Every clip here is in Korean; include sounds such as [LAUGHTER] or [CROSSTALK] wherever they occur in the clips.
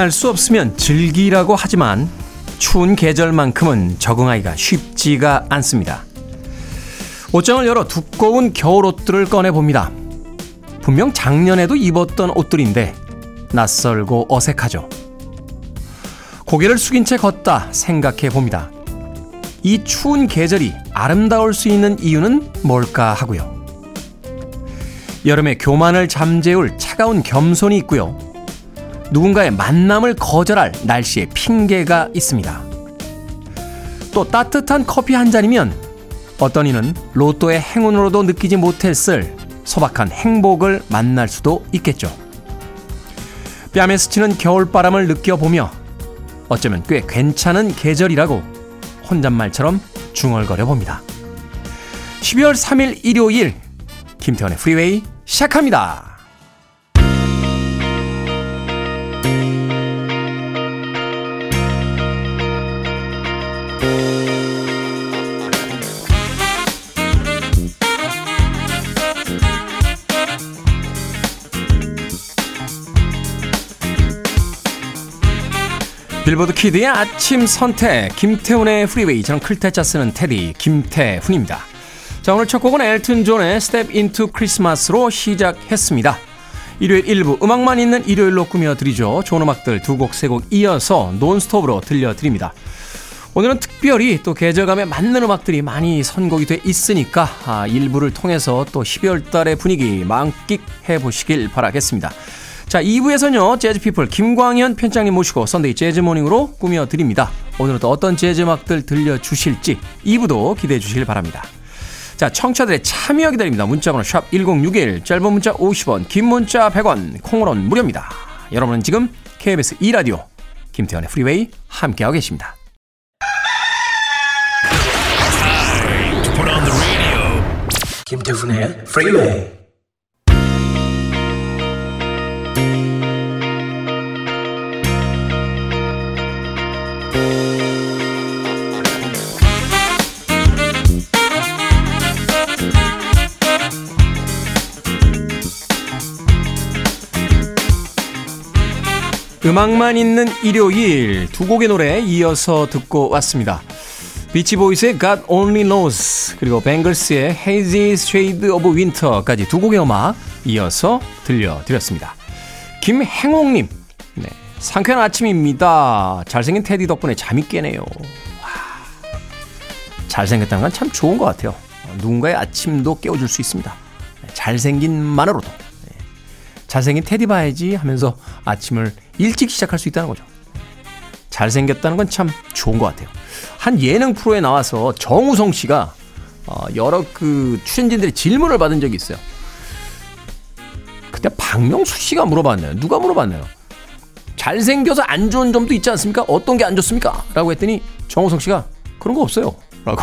피할 수 없으면 즐기라고 하지만 추운 계절만큼은 적응하기가 쉽지가 않습니다. 옷장을 열어 두꺼운 겨울 옷들을 꺼내봅니다. 분명 작년에도 입었던 옷들인데 낯설고 어색하죠. 고개를 숙인 채 걷다 생각해 봅니다. 이 추운 계절이 아름다울 수 있는 이유는 뭘까 하고요. 여름의 교만을 잠재울 차가운 겸손이 있고요. 누군가의 만남을 거절할 날씨의 핑계가 있습니다. 또 따뜻한 커피 한 잔이면 어떤 이는 로또의 행운으로도 느끼지 못했을 소박한 행복을 만날 수도 있겠죠. 뺨에 스치는 겨울바람을 느껴보며 어쩌면 꽤 괜찮은 계절이라고 혼잣말처럼 중얼거려 봅니다. 12월 3일 일요일 김태훈의 프리웨이 시작합니다. 빌보드 키드의 아침 선택 김태훈의 프리웨이 저는 클 태 자 쓰는 태디 김태훈입니다. 자 오늘 첫 곡은 엘튼 존의 Step Into Christmas로 시작했습니다. 일요일 1부 음악만 있는 일요일로 꾸며드리죠. 좋은 음악들 두 곡 세 곡 이어서 논스톱으로 들려드립니다. 오늘은 특별히 또 계절감에 맞는 음악들이 많이 선곡이 돼 있으니까 아, 일부를 통해서 또 12월 달의 분위기 만끽해 보시길 바라겠습니다. 자, 2부에서는요, 재즈피플 김광현 편집장님 모시고 Sunday Jazz Morning으로 꾸며드립니다. 오늘은 또 어떤 재즈 음악들 들려주실지 2부도 기대해 주시길 바랍니다. 자, 청취자들의 참여 기다립니다. 문자번호 샵 1061, 짧은 문자 50원, 긴 문자 100원, 콩으로는 무료입니다. 여러분은 지금 KBS 2라디오 김태훈의 프리웨이 함께하고 계십니다. 김태훈의 프리웨이 음악만 있는 일요일 두 곡의 노래 이어서 듣고 왔습니다. 비치보이스의 God Only Knows 그리고 뱅글스의 Hazy Shade of Winter까지 두 곡의 음악 이어서 들려드렸습니다. 김행옥님 네, 상쾌한 아침입니다. 잘생긴 테디 덕분에 잠이 깨네요. 와, 잘생겼다는 건 참 좋은 것 같아요. 누군가의 아침도 깨워줄 수 있습니다. 잘생긴만으로도 잘생긴 테디 봐야지 하면서 아침을 일찍 시작할 수 있다는 거죠. 잘생겼다는 건 참 좋은 것 같아요. 한 예능 프로에 나와서 정우성 씨가 어, 여러 그 출연진들의 질문을 받은 적이 있어요. 그때 박명수 씨가 물어봤나요? 누가 물어봤나요? 잘생겨서 안 좋은 점도 있지 않습니까? 어떤 게 안 좋습니까? 라고 했더니 정우성 씨가 그런 거 없어요. 라고.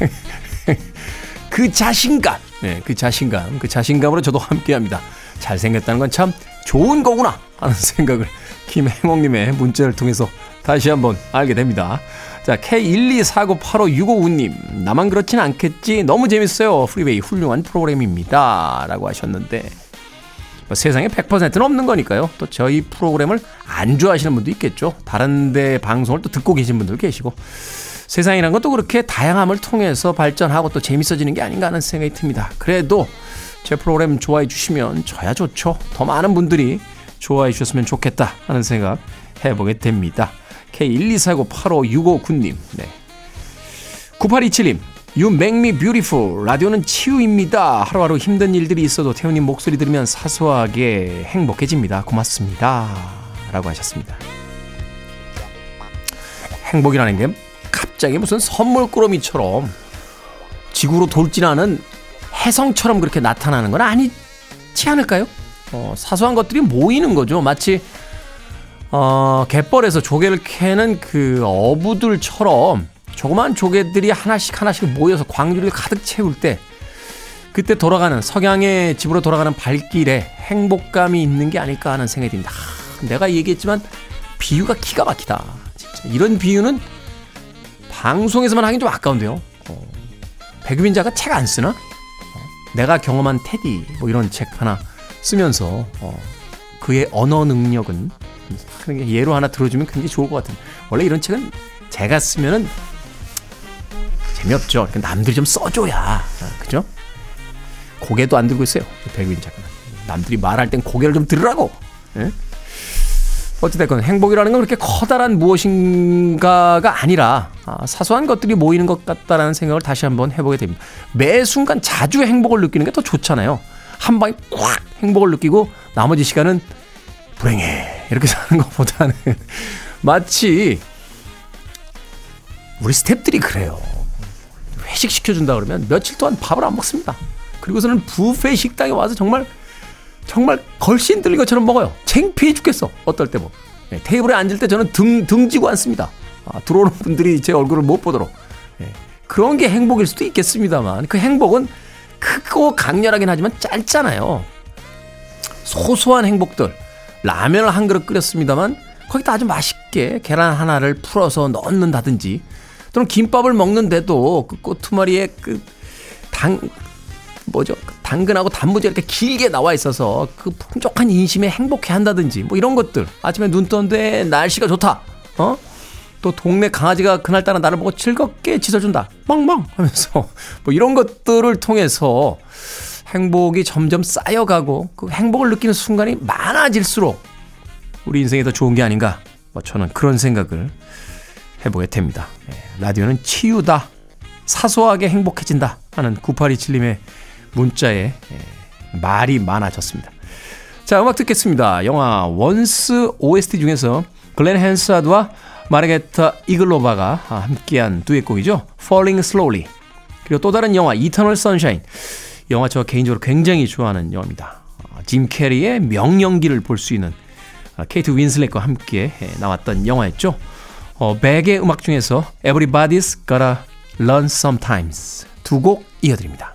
[LAUGHS] 그 자신감, 네, 그 자신감, 그 자신감으로 저도 함께 합니다. 잘생겼다는 건 참 좋은 거구나 하는 [LAUGHS] 생각을 김행옥님의 문자를 통해서 다시 한번 알게 됩니다. 자, K124985659님. 나만 그렇진 않겠지. 너무 재밌어요. 프리웨이 훌륭한 프로그램입니다. 라고 하셨는데, 뭐 세상에 100%는 없는 거니까요. 또 저희 프로그램을 안 좋아하시는 분도 있겠죠. 다른 데 방송을 또 듣고 계신 분들 계시고. 세상이란 것도 그렇게 다양함을 통해서 발전하고 또 재밌어지는 게 아닌가 하는 생각이 듭니다. 그래도 제 프로그램 좋아해 주시면 저야 좋죠. 더 많은 분들이 좋아해 주셨으면 좋겠다 하는 생각 해보게 됩니다. K124985659님, 네. 9827님, You make me beautiful. 라디오는 치유입니다. 하루하루 힘든 일들이 있어도 태훈님 목소리 들으면 사소하게 행복해집니다. 고맙습니다. 라고 하셨습니다. 행복이라는 게 갑자기 무슨 선물 꾸러미처럼 지구로 돌진하는 혜성처럼 그렇게 나타나는 건 아니지 않을까요? 어, 사소한 것들이 모이는 거죠. 마치 어, 갯벌에서 조개를 캐는 그 어부들처럼 조그만 조개들이 하나씩 하나씩 모여서 광주를 가득 채울 때 그때 돌아가는 석양의 집으로 돌아가는 발길에 행복감이 있는 게 아닐까 하는 생각이 듭니다. 하, 내가 얘기했지만 비유가 기가 막히다. 진짜 이런 비유는 방송에서만 하긴 좀 아까운데요. 어, 백유빈 자가 책 안 쓰나? 내가 경험한 테디 뭐 이런 책 하나 쓰면서 어, 그의 언어 능력은 예로 하나 들어주면 굉장히 좋을 것 같은데 원래 이런 책은 제가 쓰면은 재미없죠. 그러니까 남들이 좀 써줘야 아, 그죠? 고개도 안 들고 있어요. 백윈 작가는 남들이 말할 땐 고개를 좀 들으라고. 예? 어찌됐건 행복이라는 건 그렇게 커다란 무엇인가가 아니라 아, 사소한 것들이 모이는 것 같다라는 생각을 다시 한번 해보게 됩니다. 매 순간 자주 행복을 느끼는 게 더 좋잖아요. 한 방에 꽉 행복을 느끼고 나머지 시간은 불행해 이렇게 사는 것보다는 [LAUGHS] 마치 우리 스탭들이 그래요. 회식 시켜준다 그러면 며칠 동안 밥을 안 먹습니다. 그리고서는 부페 식당에 와서 정말 정말 걸신 들린 것처럼 먹어요. 창피해 죽겠어. 어떨 때 뭐. 네, 테이블에 앉을 때 저는 등, 등지고 앉습니다. 아, 들어오는 분들이 제 얼굴을 못 보도록. 네, 그런 게 행복일 수도 있겠습니다만 그 행복은 크고 강렬하긴 하지만 짧잖아요. 소소한 행복들. 라면을 한 그릇 끓였습니다만 거기다 아주 맛있게 계란 하나를 풀어서 넣는다든지 또는 김밥을 먹는데도 그 꼬투머리에 그 당, 뭐죠? 당근하고 단무지 이렇게 길게 나와 있어서 그 풍족한 인심에 행복해 한다든지 뭐 이런 것들. 아침에 눈 떴는데 날씨가 좋다. 어? 또 동네 강아지가 그날따라 나를 보고 즐겁게 짖어준다. 멍멍 하면서 [LAUGHS] 뭐 이런 것들을 통해서 행복이 점점 쌓여가고 그 행복을 느끼는 순간이 많아질수록 우리 인생이 더 좋은 게 아닌가. 뭐 저는 그런 생각을 해보게 됩니다. 예, 라디오는 치유다. 사소하게 행복해진다. 하는 9827님의 문자에 예, 말이 많아졌습니다. 자, 음악 듣겠습니다. 영화 원스 OST 중에서 글렌 한사드와 마르케타 이글로바가 함께한 듀엣곡이죠. Falling Slowly. 그리고 또 다른 영화 이터널 선샤인. 영화 저 개인적으로 굉장히 좋아하는 영화입니다. 짐 캐리의 명연기를 볼 수 있는 케이트 윈슬렛과 함께 나왔던 영화였죠. 어, 백의 음악 중에서 Everybody's Gotta Learn Sometimes 두 곡 이어드립니다.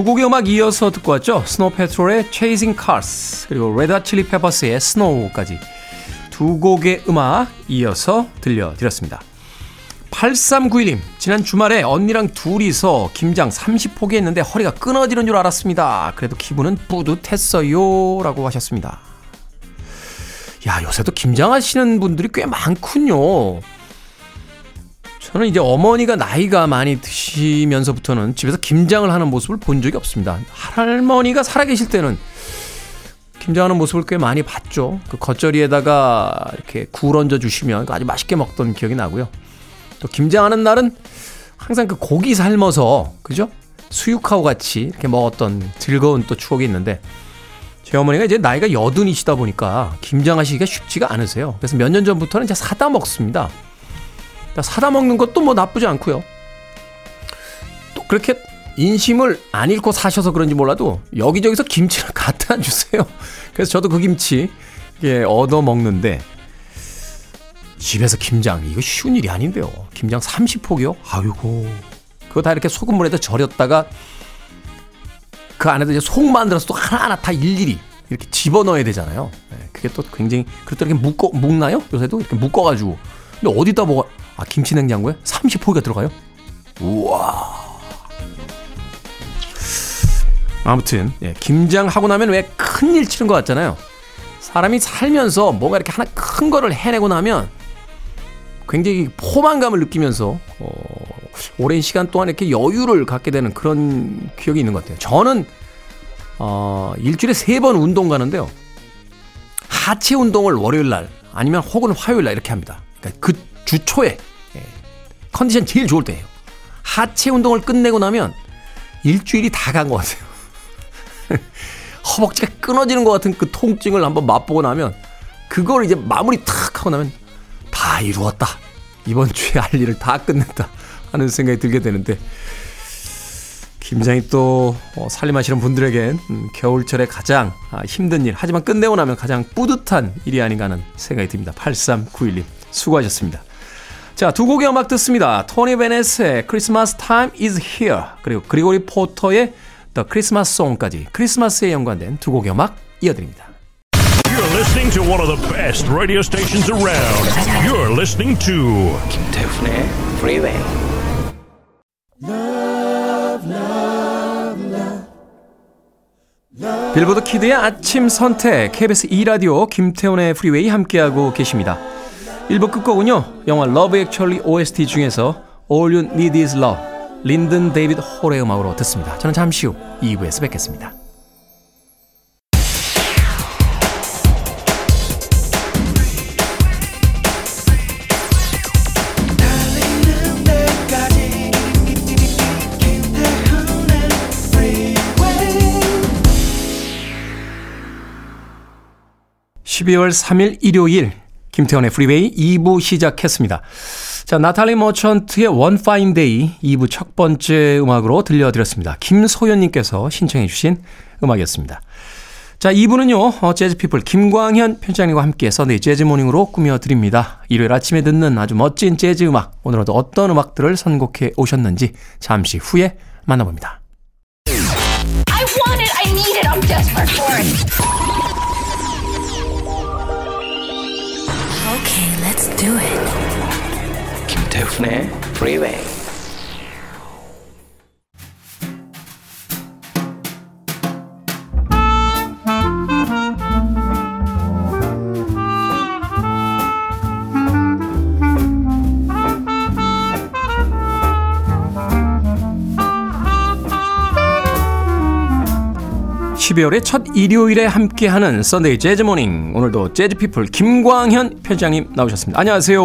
두 곡의 음악 이어서 듣고 왔죠. 스노우 패트롤의 Chasing Cars 그리고 핫 칠리 페퍼스의 Snow까지 두 곡의 음악 이어서 들려드렸습니다. 8391님 지난 주말에 언니랑 둘이서 김장 30포기 했는데 허리가 끊어지는 줄 알았습니다. 그래도 기분은 뿌듯했어요 라고 하셨습니다. 야, 요새도 김장하시는 분들이 꽤 많군요. 저는 이제 어머니가 나이가 많이 드시면서부터는 집에서 김장을 하는 모습을 본 적이 없습니다. 할머니가 살아계실 때는 김장하는 모습을 꽤 많이 봤죠. 그 겉절이에다가 이렇게 굴 얹어 주시면 아주 맛있게 먹던 기억이 나고요. 또 김장하는 날은 항상 그 고기 삶아서 그죠? 수육하고 같이 이렇게 먹었던 즐거운 또 추억이 있는데 제 어머니가 이제 나이가 여든이시다 보니까 김장하시기가 쉽지가 않으세요. 그래서 몇 년 전부터는 이제 사다 먹습니다. 그러니까 사다 먹는 것도 뭐 나쁘지 않고요. 또 그렇게 인심을 안 잃고 사셔서 그런지 몰라도 여기저기서 김치를 갖다 [LAUGHS] 주세요. 그래서 저도 그 김치 예, 얻어 먹는데 집에서 김장 이거 쉬운 일이 아닌데요. 김장 30포기요? 아이고 그거 다 이렇게 소금물에다 절였다가 그 안에다 이제 속 만들어서 또 하나하나 다 일일이 이렇게 집어넣어야 되잖아요. 네, 그게 또 굉장히 그렇다 이렇게 묶어 묶나요? 요새도 이렇게 묶어가지고 근데 어디다 뭐가 아 김치 냉장고에 30포기가 들어가요? 우와. 아무튼 예, 김장하고 나면 왜 큰일 치는 것 같잖아요. 사람이 살면서 뭔가 이렇게 하나 큰 거를 해내고 나면 굉장히 포만감을 느끼면서 어, 오랜 시간 동안 이렇게 여유를 갖게 되는 그런 기억이 있는 것 같아요. 저는 어, 일주일에 세 번 운동 가는데요. 하체 운동을 월요일 날 아니면 혹은 화요일 날 이렇게 합니다. 그러니까 그 주초에 예, 컨디션 제일 좋을 때예요. 하체 운동을 끝내고 나면 일주일이 다 간 것 같아요. [LAUGHS] 허벅지가 끊어지는 것 같은 그 통증을 한번 맛보고 나면 그걸 이제 마무리 탁 하고 나면 다 이루었다. 이번 주에 할 일을 다 끝냈다 하는 생각이 들게 되는데 김장이 또 어, 살림하시는 분들에겐 음, 겨울철에 가장 아, 힘든 일 하지만 끝내고 나면 가장 뿌듯한 일이 아닌가 하는 생각이 듭니다. 8391님 수고하셨습니다. 자, 두 곡의 음악 듣습니다. 토니 베네스의 Christmas Time is Here 그리고 그리고리 포터의 The Christmas Song까지 크리스마스에 연관된 두 곡의 음악 이어드립니다. You're listening to one of the best radio stations around. You're listening to 김태훈의 Freeway. 빌보드 키드의 아침 선택 KBS 2 라디오 김태훈의 프리웨이 함께하고 계십니다. 1부 끝곡은요. 영화 러브 액츄얼리 OST 중에서 All You Need Is Love 린든 데이비드 홀의 음악으로 듣습니다. 저는 잠시 후 2부에서 뵙겠습니다. 달리는 데까지 김태훈의 Freeway 12월 3일 일요일 김태훈의 프리웨이 2부 시작했습니다. 자, 나탈리 머천트의 One Fine Day 2부 첫 번째 음악으로 들려드렸습니다. 김소연님께서 신청해 주신 음악이었습니다. 자, 2부는요, 어, 재즈피플 김광현 편장님과 함께 썬데이 재즈모닝으로 꾸며드립니다. 일요일 아침에 듣는 아주 멋진 재즈 음악, 오늘은 어떤 음악들을 선곡해 오셨는지 잠시 후에 만나봅니다. I want it. I need it. I'm desperate for it. do it. 김태훈의 Freeway. 12월의 첫 일요일에 함께하는 Sunday Jazz Morning. 오늘도 재즈피플 김광현 편장님 나오셨습니다. 안녕하세요.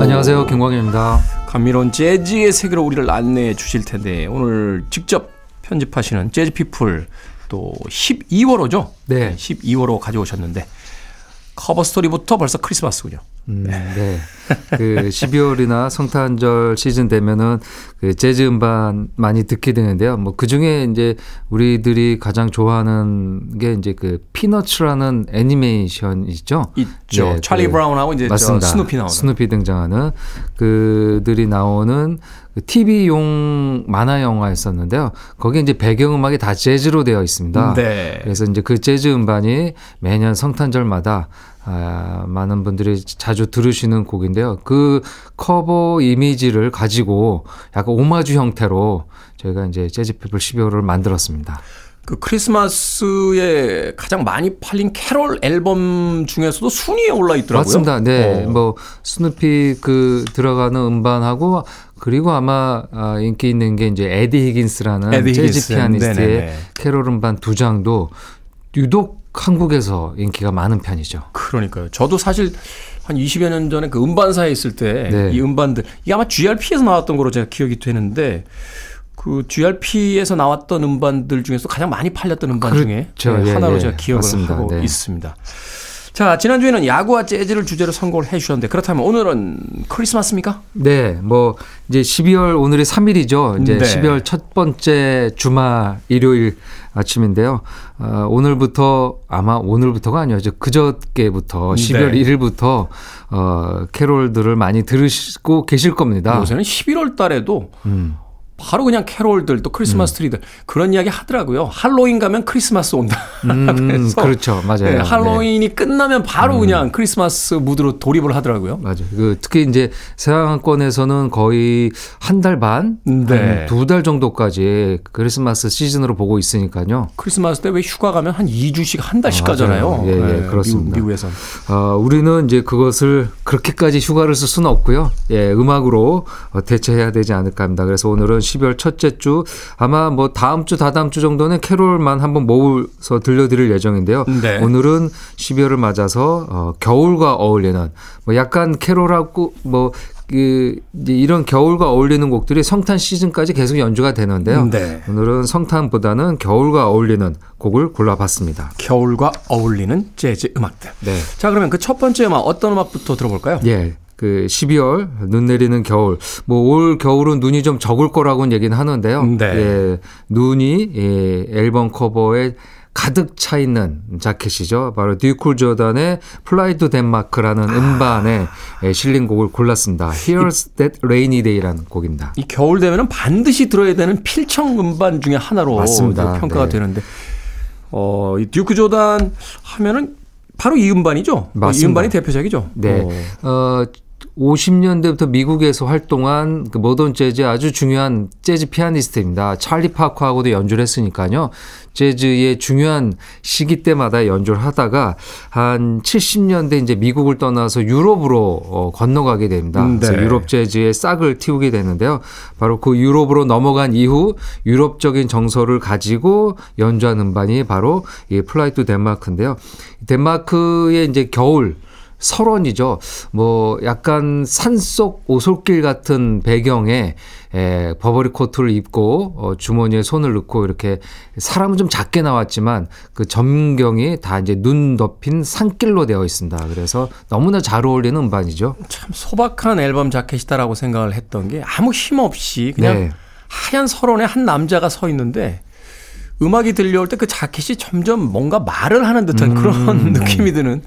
안녕하세요. 김광현입니다. 감미로운 재즈의 세계로 우리를 안내해 주실 텐데 오늘 직접 편집하시는 재즈피플 또 12월호죠? 네. 12월호 가져오셨는데 커버 스토리부터 벌써 크리스마스군요. 음, 네. 그 12월이나 성탄절 시즌 되면은 그 재즈 음반 많이 듣게 되는데요. 뭐 그 중에 이제 우리들이 가장 좋아하는 게 이제 그 피너츠라는 애니메이션 있죠. 있죠. 찰리 그 브라운하고 이제 저 맞습니다. 스누피 나오는. 스누피 등장하는 그들이 나오는 그 TV용 만화 영화였었는데요. 거기에 이제 배경 음악이 다 재즈로 되어 있습니다. 네. 그래서 이제 그 재즈 음반이 매년 성탄절마다 아, 많은 분들이 자주 들으시는 곡인데요. 그 커버 이미지를 가지고 약간 오마주 형태로 저희가 이제 재즈피플 12월을 만들었습니다. 그 크리스마스에 가장 많이 팔린 캐롤 앨범 중에서도 순위에 올라 있더라고요. 맞습니다. 네. 어. 뭐 스누피 그 들어가는 음반하고 그리고 아마 아, 인기 있는 게 이제 에디 히긴스라는 에디 재즈 히긴스. 피아니스트의 네네네. 캐롤 음반 두 장도 유독 한국에서 인기가 많은 편이죠. 그러니까요. 저도 사실 한 20여 년 전에 그 음반사에 있을 때이 네. 음반들 이게 아마 GRP에서 나왔던 거로 제가 기억이 되는데 그 GRP에서 나왔던 음반들 중에서 가장 많이 팔렸던 음반 중에 그렇죠. 네, 예, 하나로 예. 제가 기억을 맞습니다. 하고 네. 있습니다. 자, 지난주에는 야구와 재즈를 주제로 선곡을 해 주셨는데 그렇다면 오늘은 크리스마스입니까? 네, 뭐 이제 12월 오늘이 3일이죠. 이제 네. 12월 첫 번째 주말 일요일 아침인데요. 어, 오늘부터 아마 오늘부터가 아니죠. 그저께부터 12월 네. 1일부터 어, 캐롤들을 많이 들으시고 계실 겁니다. 요새는 11월 달에도 음. 바로 그냥 캐롤들 또 크리스마스 트리들 그런 이야기 하더라고요. 할로윈 가면 크리스마스 온다. 음, [LAUGHS] 그렇죠. 맞아요. 네, 네. 할로윈이 끝나면 바로 그냥 크리스마스 무드로 돌입을 하더라고요. 맞아요. 그 특히 이제 서양권에서는 거의 한 달 반, 네. 두달 정도까지 크리스마스 시즌으로 보고 있으니까요. 크리스마스 때 왜 휴가 가면 한 2주씩 한 달씩 아, 가잖아요. 예, 예, 그렇습니다. 미국, 에선 어, 우리는 이제 그것을 그렇게까지 휴가를 쓸 수는 없고요. 예, 음악으로 어, 대체해야 되지 않을까 합니다. 그래서 오늘은 12월 첫째 주 아마 뭐 다음 주, 다다음 주 정도는 캐롤만 한번 모으서 들려드릴 예정인데요. 네. 오늘은 12월을 맞아서 어, 겨울과 어울리는 뭐 약간 캐롤하고 뭐 그, 이런 겨울과 어울리는 곡들이 성탄 시즌까지 계속 연주가 되는데요. 네. 오늘은 성탄보다는 겨울과 어울리는 곡을 골라봤습니다. 겨울과 어울리는 재즈 음악들. 네. 자, 그러면 그 첫 번째 음악 어떤 음악부터 들어볼까요? 예. 그 12월 눈 내리는 겨울 뭐 올 겨울은 눈이 좀 적을 거라고는 얘기는 하는데요. 네. 예, 눈이 예, 앨범 커버에 가득 차 있는 자켓이죠. 바로 듀크 조단의 Flight to Denmark라는 음반에 예, 실린 곡을 골랐습니다. Here's That Rainy Day라는 곡입니다. 이 겨울 되면은 반드시 들어야 되는 필청 음반 중에 하나로 맞습니다. 그 평가가 네. 되는데 어, 이 듀크 조단 하면은 바로 이 음반이죠. 이 맞습니다. 음반이 대표작이죠. 네. 어. 어, 50년대부터 미국에서 활동한 그 모던 재즈의 아주 중요한 재즈 피아니스트입니다. 찰리 파커하고도 연주를 했으니까요. 재즈의 중요한 시기 때마다 연주를 하다가 한 70년대 이제 미국을 떠나서 유럽으로 어, 건너가게 됩니다. 음, 네. 그래서 유럽 재즈의 싹을 틔우게 되는데요. 바로 그 유럽으로 넘어간 이후 유럽적인 정서를 가지고 연주한 음반이 바로 이 Flight to Denmark인데요. 덴마크의 이제 겨울 설원이죠. 뭐 약간 산속 오솔길 같은 배경에 에, 버버리 코트를 입고 어, 주머니에 손을 넣고 이렇게 사람은 좀 작게 나왔지만 그 전경이 다 이제 눈 덮인 산길로 되어 있습니다. 그래서 너무나 잘 어울리는 음반이죠. 참 소박한 앨범 자켓이다라고 생각을 했던 게 아무 힘 없이 그냥 네. 하얀 설원에 한 남자가 서 있는데 음악이 들려올 때 그 자켓이 점점 뭔가 말을 하는 듯한 그런 [LAUGHS] 느낌이 드는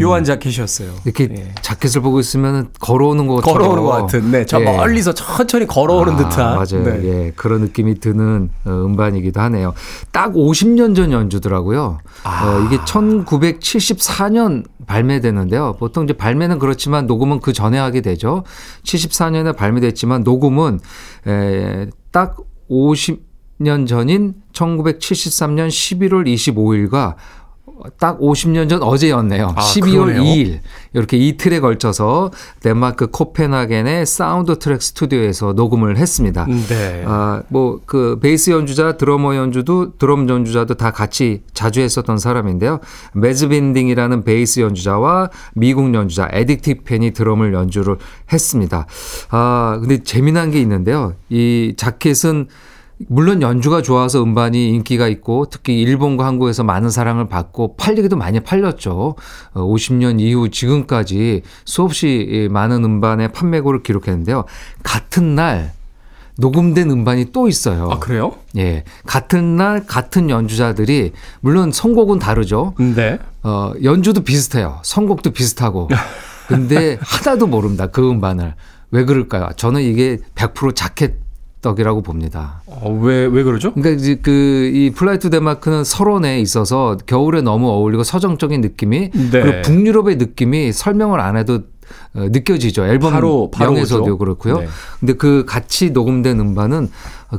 묘한 자켓이었어요. 이렇게 예. 자켓을 보고 있으면 걸어오는 것처럼 걸어오는 것 같은, 네, 저 예. 멀리서 천천히 걸어오는 아, 듯한. 맞아요. 네. 예, 그런 느낌이 드는 어, 음반이기도 하네요. 딱 50년 전 연주더라고요. 아. 어, 이게 1974년 발매되는데요. 보통 이제 발매는 그렇지만 녹음은 그 전에 하게 되죠. 74년에 발매됐지만 녹음은 에, 딱 50 년 전인 1973년 11월 25일과 딱 50년 전 어제였네요. 아, 12월 그러네요. 2일 이렇게 이틀에 걸쳐서 덴마크 코펜하겐의 사운드 트랙 스튜디오에서 녹음을 했습니다. 네. 아, 뭐 그 베이스 연주자, 드러머 연주도 드럼 연주자도 다 같이 자주 했었던 사람인데요. 매즈 빈딩이라는 베이스 연주자와 미국 연주자 에드 티그펜이 드럼을 연주를 했습니다. 아, 근데 재미난 게 있는데요. 이 자켓은 물론 연주가 좋아서 음반이 인기가 있고 특히 일본과 한국에서 많은 사랑을 받고 팔리기도 많이 팔렸죠. 어, 50년 이후 지금까지 수없이 많은 음반의 판매고를 기록했는데요. 같은 날 녹음된 음반이 또 있어요. 아, 그래요? 예. 같은 날 같은 연주자들이 물론 선곡은 다르죠. 네. 어, 연주도 비슷해요. 선곡도 비슷하고. [LAUGHS] 근데 하나도 모릅니다. 그 음반을. 왜 그럴까요? 저는 이게 100% 자켓 덕이라고 봅니다. 어, 왜, 왜 그러죠? 그러니까 그이 Flight to Denmark는 설원에 있어서 겨울에 너무 어울리고 서정적인 느낌이 네. 그리고 북유럽의 느낌이 설명을 안 해도 어, 느껴지죠. 앨범 바로- 바로 명에서도 오죠. 그렇고요. 네. 근데 그 같이 녹음된 음반은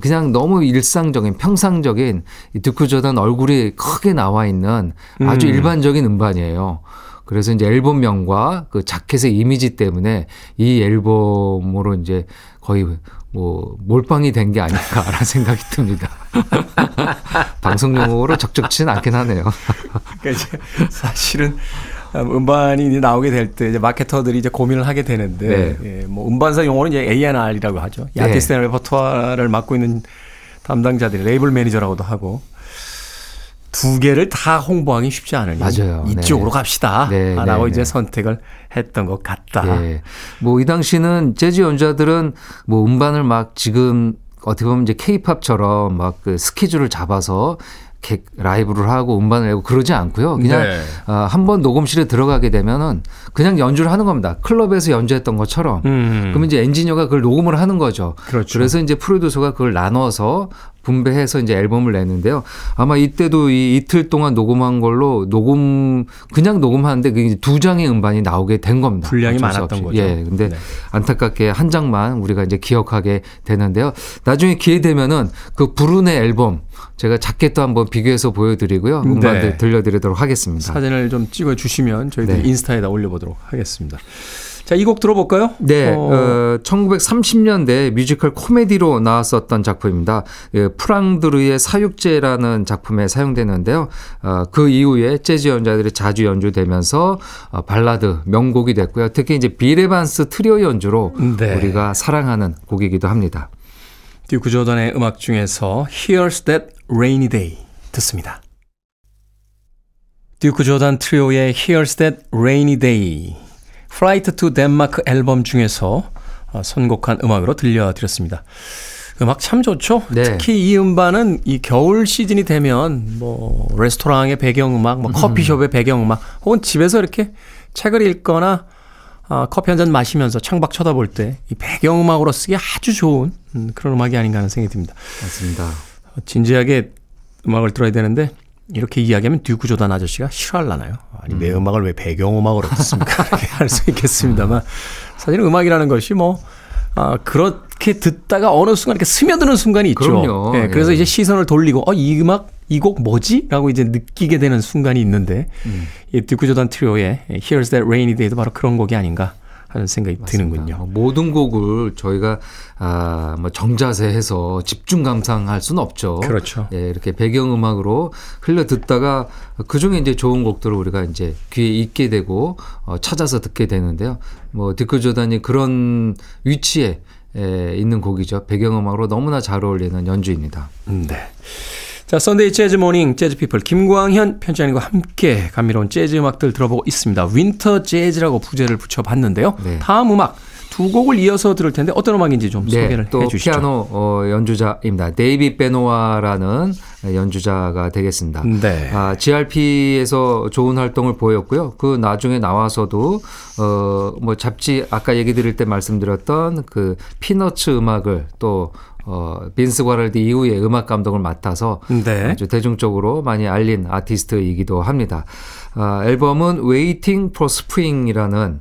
그냥 너무 일상적인 평상적인 이 듀크 조단 얼굴이 크게 나와 있는 아주 음. 일반적인 음반이에요. 그래서 이제 앨범명과 그 자켓의 이미지 때문에 이 앨범으로 이제 거의 뭐 몰빵이 된 게 아닐까라는 [LAUGHS] 생각이 듭니다. [LAUGHS] 방송 용어로 적적치는 않긴 하네요. [LAUGHS] 그러니까 이제 사실은 음반이 이제 나오게 될 때 이제 마케터들이 이제 고민을 하게 되는데 네. 예, 뭐 음반사 용어는 이제 A&R이라고 하죠. 이 네. 아티스트 의 레퍼토아를 맡고 있는 담당자들이 레이블 매니저라고도 하고 두 개를 다 홍보하기 쉽지 않으니 맞아요. 이쪽으로 네. 갑시다. 네, 라고 네, 이제 네. 선택을 했던 것 같다. 예. 뭐이 당시는 재즈 연주자들은 뭐 음반을 막 지금 어떻게 보면 이제 케이팝처럼 막 그 스케줄을 잡아서 라이브를 하고 음반을 내고 그러지 않고요. 그냥 네. 아, 한번 녹음실에 들어가게 되면은 그냥 연주를 하는 겁니다. 클럽에서 연주했던 것처럼. 음. 그러면 이제 엔지니어가 그걸 녹음을 하는 거죠. 그렇죠. 래서 이제 프로듀서가 그걸 나눠서 분배해서 이제 앨범을 내는데요. 아마 이때도 이 이틀 동안 녹음한 걸로 녹음 그냥 녹음하는데 그게 두 장의 음반이 나오게 된 겁니다. 분량이 많았던. 거죠. 예. 근데 네. 안타깝게 한 장만 우리가 이제 기억하게 되는데요. 나중에 기회 되면은 그 브루네 앨범 제가 자켓도 한번 비교해서 보여드리고요. 음반도 네. 들려드리도록 하겠습니다. 사진을 좀 찍어 주시면 저희들이 네. 인스타에다 올려보도록 하겠습니다. 자, 이 곡 들어볼까요? 네, 어, 어, 1930년대 뮤지컬 코미디로 나왔었던 작품입니다. 예, 플랑드르의 사육제라는 작품에 사용되는데요. 어, 그 이후에 재즈 연주자들이 자주 연주되면서 어, 발라드 명곡이 됐고요. 특히 이제 빌 에반스 트리오 연주로 네. 우리가 사랑하는 곡이기도 합니다. 듀크 조던의 음악 중에서 Here's That Rainy Day 듣습니다. 듀크 조던 트리오의 Here's That Rainy Day Flight to Denmark 앨범 중에서 어, 선곡한 음악으로 들려드렸습니다. 음악 참 좋죠. 네. 특히 이 음반은 이 겨울 시즌이 되면 뭐 레스토랑의 배경음악, 뭐 커피숍의 배경음악, 혹은 집에서 이렇게 책을 읽거나 아, 커피 한 잔 마시면서 창밖 쳐다볼 때 이 배경음악으로 쓰기 아주 좋은 음, 그런 음악이 아닌가 하는 생각이 듭니다. 맞습니다. 어, 진지하게 음악을 들어야 되는데 이렇게 이야기하면 듀크 조단 아저씨가 싫어할라나요? 아니 내 음악을 왜 배경음악으로 듣습니까? [LAUGHS] 이렇게 할 수 있겠습니다만 사실 음악이라는 것이 뭐 아, 그렇게 듣다가 어느 순간 이렇게 스며드는 순간이 있죠. 그럼요. 예, 그래서 예. 이제 시선을 돌리고 어, 이 음악 이 곡 뭐지? 라고 이제 느끼게 되는 순간이 있는데 이 듀크 조단 트리오의 Here's That Rainy Day도 바로 그런 곡이 아닌가 하는 생각이 드는군요. 뭐 모든 곡을 저희가 아, 뭐 정자세해서 집중 감상할 수는 없죠. 그렇죠. 예, 이렇게 배경 음악으로 흘려 듣다가 그 중에 이제 좋은 곡들을 우리가 이제 귀에 익게 되고 어, 찾아서 듣게 되는데요. 뭐 듀크 조단이 그런 위치에 에, 있는 곡이죠. 배경 음악으로 너무나 잘 어울리는 연주입니다. 네. 자, Sunday Jazz Morning 재즈 피플 김광현 편집장님과 함께 감미로운 재즈 음악들 들어보고 있습니다. winter 재즈라고 부제를 붙여봤는데요. 네. 다음 음악 두 곡을 이어서 들을 텐데 어떤 음악인지 좀 소개를 네, 또 해주시죠. 피아노 어, 연주자입니다. 데이빗 베노아라는 연주자가 되겠습니다. 네. 아, GRP에서 좋은 활동을 보였고요. 그 나중에 나와서도 어, 뭐 잡지 아까 얘기 드릴 때 말씀드렸던 그 피너츠 음악을 또 어, 빈스 과랄디 이후에 음악 감독을 맡아서 네. 아주 대중적으로 많이 알린 아티스트이기도 합니다. 아, 앨범은 Waiting for Spring이라는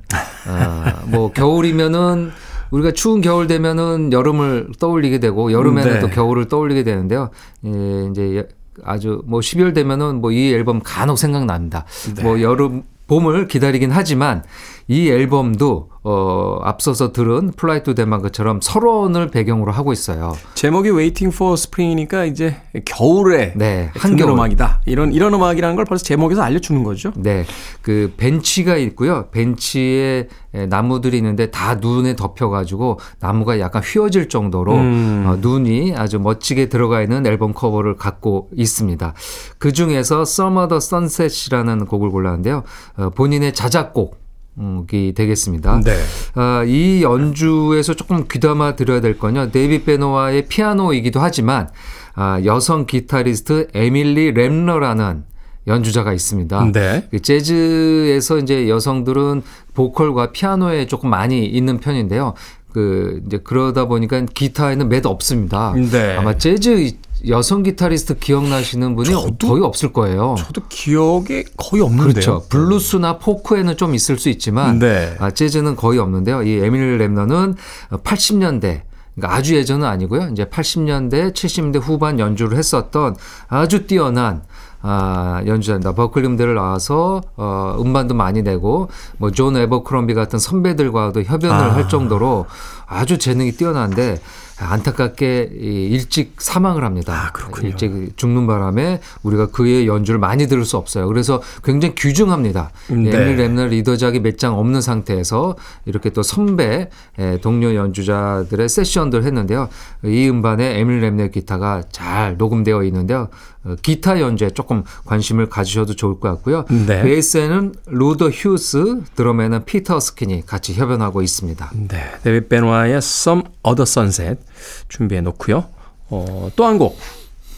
아, 뭐 겨울이면은 우리가 추운 겨울 되면은 여름을 떠올리게 되고 여름에는 네. 또 겨울을 떠올리게 되는데요. 예, 이제 아주 뭐 12월 되면은 뭐 이 앨범 간혹 생각납니다. 네. 뭐 여름 봄을 기다리긴 하지만 이 앨범도 어 앞서서 들은 Flight to Denmark처럼 설원을 배경으로 하고 있어요. 제목이 Waiting for Spring이니까 이제 겨울에 네, 한겨울. 음악이다. 이런 이런 음악이라는 걸 벌써 제목에서 알려주는 거죠. 네, 그 벤치가 있고요. 벤치에 에, 나무들이 있는데 다 눈에 덮여가지고 나무가 약간 휘어질 정도로 음. 어, 눈이 아주 멋지게 들어가 있는 앨범 커버를 갖고 있습니다. 그 중에서 Some Other Sunset이라는 곡을 골랐는데요. 어, 본인의 자작곡. 이 되겠습니다. 네. 아, 이 연주에서 조금 귀담아 들어야 될 거는. 데이비드 베누아의 피아노이기도 하지만 아, 여성 기타리스트 에밀리 렘러라는 연주자가 있습니다. 네. 그 재즈에서 이제 여성들은 보컬과 피아노에 조금 많이 있는 편인데요. 그 이제 그러다 보니까 기타에는 몇 없습니다. 네. 아마 재즈 여성 기타리스트 기억나시는 분이 저도- 거의 없을 거예요. 저도 기억에 거의 없는데요. 그렇죠. 블루스나 포크에는 좀 있을 수 있지만 네. 아, 재즈는 거의 없는데요. 이 에밀 랩너는 80년대 그러니까 아주 예전은 아니고요. 이제 80년대, 70년대 후반 연주를 했었던 아주 뛰어난 아, 연주자입니다. 버클리 음대를 나와서 어, 음반도 많이 내고 뭐 존 에버크롬비 같은 선배들과도 협연을 아. 할 정도로 아주 재능이 뛰어난데 안타깝게 이 일찍 사망을 합니다. 아, 그렇군요. 일찍 죽는 바람에 우리가 그의 연주를 많이 들을 수 없어요. 그래서 굉장히 귀중합니다. 음, 네. 에밀리 렘러 리더작이 몇 장 없는 상태에서 이렇게 또 선배 에, 동료 연주자들의 세션들 했는데요. 이 음반에 에밀리 렘러 기타가 잘 녹음되어 있는데요. 어, 기타 연주에 조금 관심을 가지셔도 좋을 것 같고요. 네. 베이스에는 루더 휴스, 드럼에는 피터 어스킨이 같이 협연하고 있습니다. 네. 베누아의 Some Other Sunset 준비해 놓고요. 어, 또 한 곡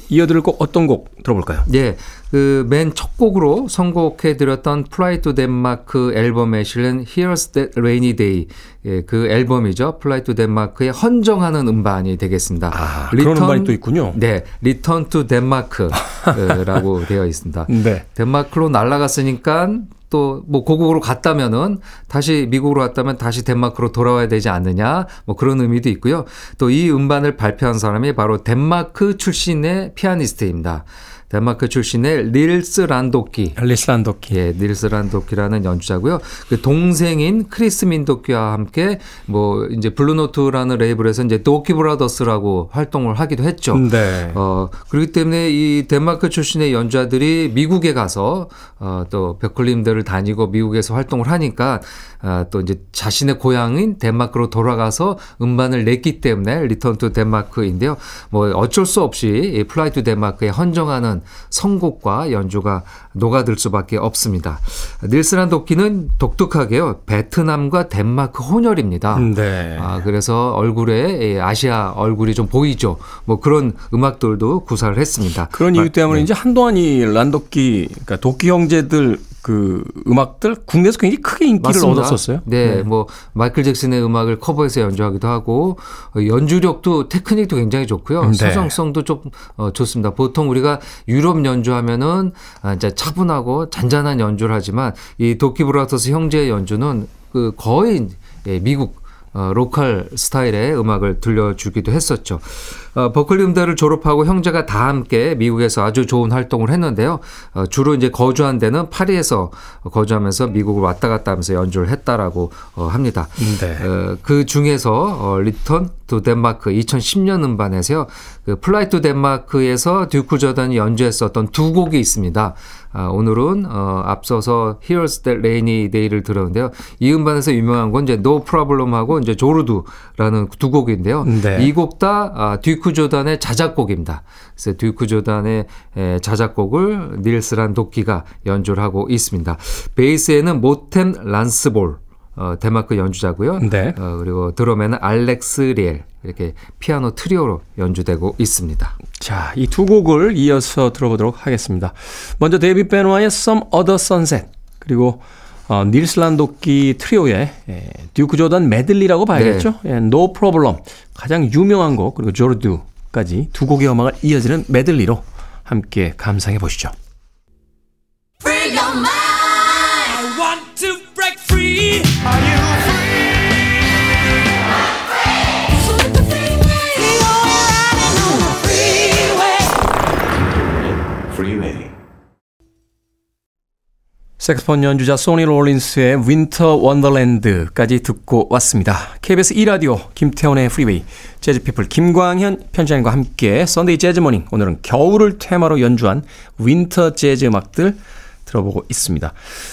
이어들을 곡 어떤 곡 들어볼까요? 예, 그맨 첫 곡으로 선곡해 드렸던 Fly to Denmark 앨범에 실린 Here's That Rainy Day 예, 그 앨범이죠. Fly to Denmark의 헌정하는 음반이 되겠습니다. 아, 그런 음반이 또 있군요. 네, Return to Denmark라고 [LAUGHS] 되어 있습니다. 네. 덴마크로 날아갔으니까 또 뭐 고국으로 갔다면은 다시 미국으로 갔다면 다시 덴마크로 돌아와야 되지 않느냐 뭐 그런 의미도 있고요. 또 이 음반을 발표한 사람이 바로 덴마크 출신의 피아니스트입니다. 덴마크 출신의 닐스 란도키 닐스 란도키. 예, 닐스 란도키라는 연주자고요. 그 동생인 크리스 민 도키와 함께 뭐 이제 블루노트라는 레이블에서 이제 도키 브라더스라고 활동을 하기도 했죠. 네. 어, 그렇기 때문에 이 덴마크 출신의 연주자들이 미국에 가서 어, 또 버클리 음대를 다니고 미국에서 활동을 하니까 아, 또 이제 자신의 고향인 덴마크로 돌아가서 음반을 냈기 때문에 Return to Denmark인데요. 뭐 어쩔 수 없이 이 Fly to Denmark에 헌정하는 있는 선곡과 연주가 녹아들 수밖에 없습니다. 닐스란 도끼는 독특하게요. 베트남과 덴마크 혼혈입니다. 네. 아, 그래서 얼굴에 예, 아시아 얼굴이 좀 보이죠. 뭐 그런 음악들도 구사를 했습니다. 그런 이유 때문에 네. 이제 한동안 이 란도끼, 그러니까 도끼 형제들 그 음악들 국내에서 굉장히 크게 인기를 맞습니다. 얻었었어요. 네, 뭐 마이클 잭슨의 음악을 커버해서 연주하기도 하고 어, 연주력도 테크닉도 굉장히 좋고요. 네. 서정성도 좀 어, 좋습니다. 보통 우리가 유럽 연주하면은 아, 이제 차분하고 잔잔한 연주를 하지만 이 도키 브라더스 형제의 연주는 그 거의 예, 미국 어, local 스타일의 음악을 들려주기도 했었죠. 어, 버클리 음대를 졸업하고 형제가 다 함께 미국에서 아주 좋은 활동을 했는데요. 어, 주로 이제 거주한 데는 파리에서 거주하면서 미국을 왔다 갔다 하면서 연주를 했다라고 어, 합니다. 네. 어, 그 중에서 어, Return to Denmark 2010년 음반에서요. 그 Fly to Denmark에서 듀크 조단이 연주했었던 두 곡이 있습니다. 아, 오늘은 어, 앞서서 Here's That Rainy Day를 들었는데요. 이 음반에서 유명한 건 이제 No Problem하고 이제 Jordu라는 두 곡인데요. 네. 이곡 다 아, 듀크 조단의 자작곡입니다. 그래서 듀크 조단의 에, 자작곡을 닐스 란도키가 연주를 하고 있습니다. 베이스에는 모템 란스볼 어, 덴마크 연주자고요. 네. 어, 그리고 드럼에는 알렉스 리엘 이렇게 피아노 트리오로 연주되고 있습니다. 자, 이 두 곡을 이어서 들어보도록 하겠습니다. 먼저 데이비드 베누아의 Some Other Sunset 그리고 어, 닐스 란도키 트리오의 예, 듀크 조던 메들리라고 봐야겠죠. 예, No Problem 가장 유명한 곡 그리고 Jordu까지 두 곡의 음악을 이어지는 메들리로 함께 감상해 보시죠. 색스폰 연주자 소니 롤린스의 Winter Wonderland까지 듣고 왔습니다. KBS 2라디오 김태원의 프리웨이 재즈피플 김광현 편집장과 함께 Sunday Jazz Morning 오늘은 겨울을 테마로 연주한 winter 재즈 음악들 들어보고 있습니다.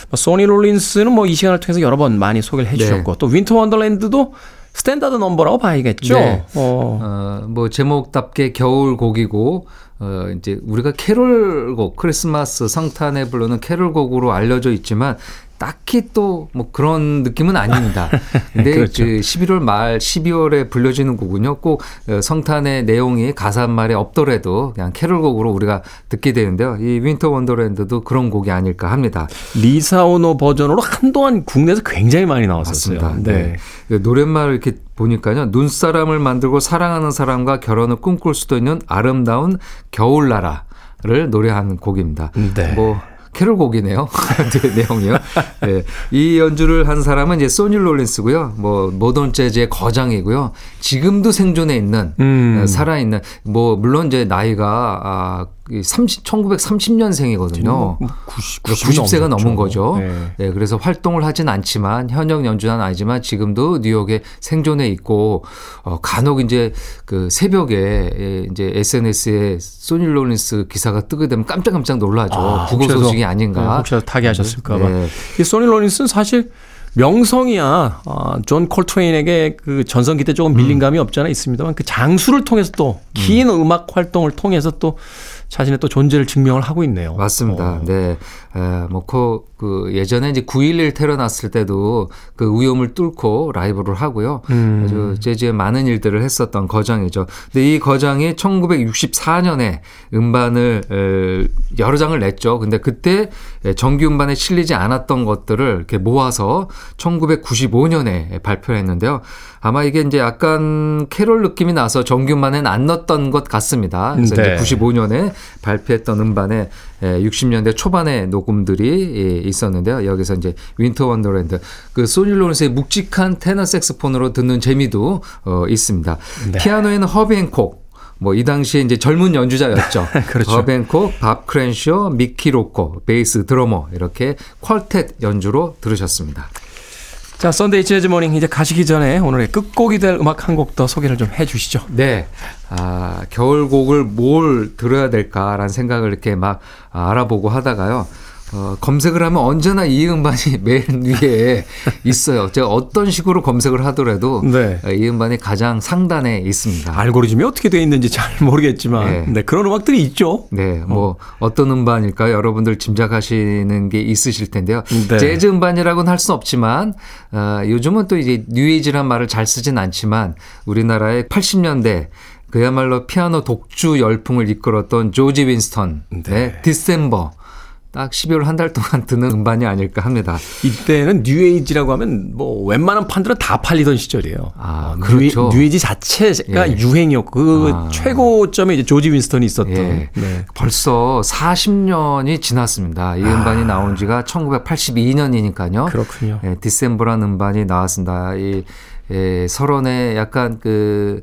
뭐 소니 롤린스는 뭐 이 시간을 통해서 여러 번 많이 소개를 해주셨고 또 Winter Wonderland도 standard number라고 봐야겠죠. 네. 어, 어, 뭐 제목답게 겨울 곡이고 어, 이제 우리가 캐롤곡 크리스마스 성탄에 부르는 캐롤곡으로 알려져 있지만 딱히 또 뭐 그런 느낌은 아닙니다. [LAUGHS] 근데 그렇죠. 그 11월 말 12월에 불려지는 곡은요. 꼭 어, 성탄의 내용이 가사 말에 없더라도 그냥 캐롤곡으로 우리가 듣게 되는데요. 이 Winter Wonderland도 그런 곡이 아닐까 합니다. 리사 오노 버전으로 한동안 국내에서 굉장히 많이 나왔었어요. 맞습니다. 네. 네. 그 노랫말을 이렇게 보니까요. 눈사람을 만들고 사랑하는 사람과 결혼을 꿈꿀 수도 있는 아름다운 겨울나라 를 노래한 곡입니다. 네. 뭐 캐롤곡이네요. [LAUGHS] 네, 내용이요. 네. 이 연주를 한 사람은 이제 소니 롤린스고요. 뭐 모던 재즈의 거장이고요. 지금도 생존해 있는 음. 어, 살아 있는 뭐 물론 이제 나이가 아, 30, 1930년생이거든요. 90, 90 세가 넘은 거죠. 네. 네, 그래서 활동을 하진 않지만 현역 연주자는 아니지만 지금도 뉴욕에 생존해 있고 어, 간혹 이제 그 새벽에 예, 이제 SNS에 소니 롤린스 기사가 뜨게 되면 깜짝깜짝 놀라죠. 아, 부고 혹시라도, 소식이 아닌가. 네, 혹시라도 타계하셨을까 봐. 네. 이 소니 롤린스는 사실 명성이야 아, 존 콜트레인에게 그 전성기 때 조금 밀린 감이 없잖아 있습니다만 그 장수를 통해서 또 긴 음. 악 활동을 통해서 또 자신의 또 존재를 증명을 하고 있네요. 맞습니다. 어. 네. 에, 뭐, 그, 그 예전에 이제 9.11 테러 났을 때도 그 위험을 뚫고 라이브를 하고요. 음. 아주 재즈에 많은 일들을 했었던 거장이죠. 근데 이 거장이 1964년에 음반을 에, 여러 장을 냈죠. 근데 그때 정규 음반에 실리지 않았던 것들을 이렇게 모아서 1995년에 발표를 했는데요. 아마 이게 이제 약간 캐롤 느낌이 나서 정규 음반에는 안 넣었던 것 같습니다. 그래서 네. 이제 95년에 발표했던 음반에 60년대 초반의 녹음들이 예, 있었는데요. 여기서 이제 Winter Wonderland 그 소니 롤린스의 묵직한 테너 색스폰으로 듣는 재미도 어, 있습니다. 네. 피아노에는 허비 행콕 뭐 이 당시에 이제 젊은 연주자였죠. [LAUGHS] 그렇죠. 행콕, 밥 크랜쇼, 미키 로커, 베이스 드러머 이렇게 quartet 연주로 들으셨습니다. 자, Sunday Jazz Morning 이제 가시기 전에 오늘의 끝곡이 될 음악 한 곡 더 소개를 좀 해주시죠. 네. 아, 겨울곡을 뭘 들어야 될까라는 생각을 이렇게 막 알아보고 하다가요. 어, 검색을 하면 언제나 이 음반이 [LAUGHS] 맨 위에 있어요. 제가 어떤 식으로 검색을 하더라도 네. 어, 이 음반이 가장 상단에 있습니다. 알고리즘이 어떻게 돼 있는지 잘 [LAUGHS] 모르겠지만 네. 네, 그런 음악들이 있죠. 네, 뭐 어. 떤 음반일까요? 여러분들 짐작하시는 게 있으실 텐데요. 네. 재즈 음반이라고는 할 수 없지만 어, 요즘은 또 이제 뉴에이지란 말을 잘 쓰진 않지만 우리나라의 80년대 그야말로 피아노 독주 열풍을 이끌었던 조지 윈스턴, 네, 디셈버. 딱 12월 한 달 동안 [LAUGHS] 듣는 음반이 아닐까 합니다. 이때는 뉴에이지라고 하면 뭐 웬만한 판들은 다 팔리던 시절이에요. 아, 어, 그렇죠. 뉴, 에이지 자체가 예. 유행이었고 그 아. 최고점에 이제 조지 윈스턴이 있었던. 예. 네. 벌써 40년이 지났습니다. 이 음반이 나온 지가 1982년이니까요. 그렇군요. 예, December라는 음반이 나왔습니다. 이 예, 설원의 약간 그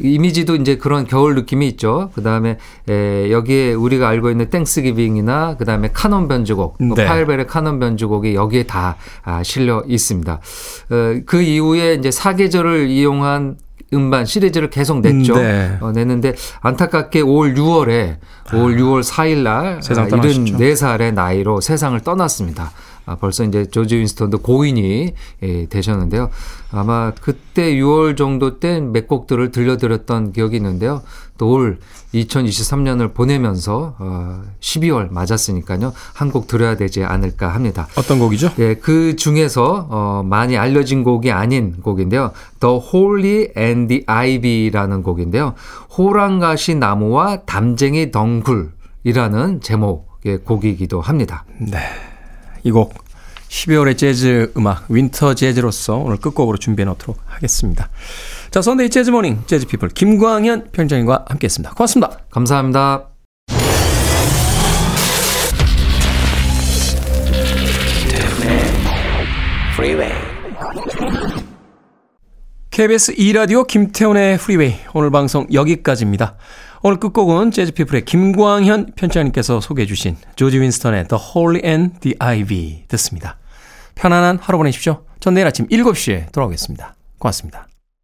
이미지도 이제 그런 겨울 느낌이 있죠. 그 다음에 여기에 우리가 알고 있는 땡스기빙이나 그 다음에 카논 변주곡, 뭐 네. 파일벨의 카논 변주곡이 여기에 다 아, 실려 있습니다. 어, 그 이후에 이제 사계절을 이용한 음반 시리즈를 계속 냈죠. 네. 어, 냈는데 안타깝게 올 6월에 올 6월 4일 날 세상 아, 떠나셨죠. 74살의 나이로 세상을 떠났습니다. 아, 벌써 이제 조지 윈스턴도 고인이 예, 되셨는데요. 아마 그때 6월 정도 때 몇 곡들을 들려드렸던 기억이 있는데요. 또 올 2023년을 보내면서 어, 12월 맞았으니까요. 한 곡 들어야 되지 않을까 합니다. 어떤 곡이죠? 예, 그 중에서 어, 많이 알려진 곡이 아닌 곡인데요. The Holly and the Ivy라는 곡인데요. 호랑가시나무와 담쟁이 덩굴이라는 제목의 곡이기도 합니다. 이 곡 12월의 재즈 음악 winter 재즈로서 오늘 끝곡으로 준비해 놓도록 하겠습니다. 자, Sunday Jazz Morning 재즈 피플 김광현 편집장님과 함께했습니다. 고맙습니다. 감사합니다. KBS 2라디오 김태훈의 Freeway 오늘 방송 여기까지입니다. 오늘 끝곡은 재즈피플의 김광현 편집장님께서 소개해 주신 조지 윈스턴의 The Holly and the Ivy 듣습니다. 편안한 하루 보내십시오. 전 내일 아침 7시에 돌아오겠습니다. 고맙습니다.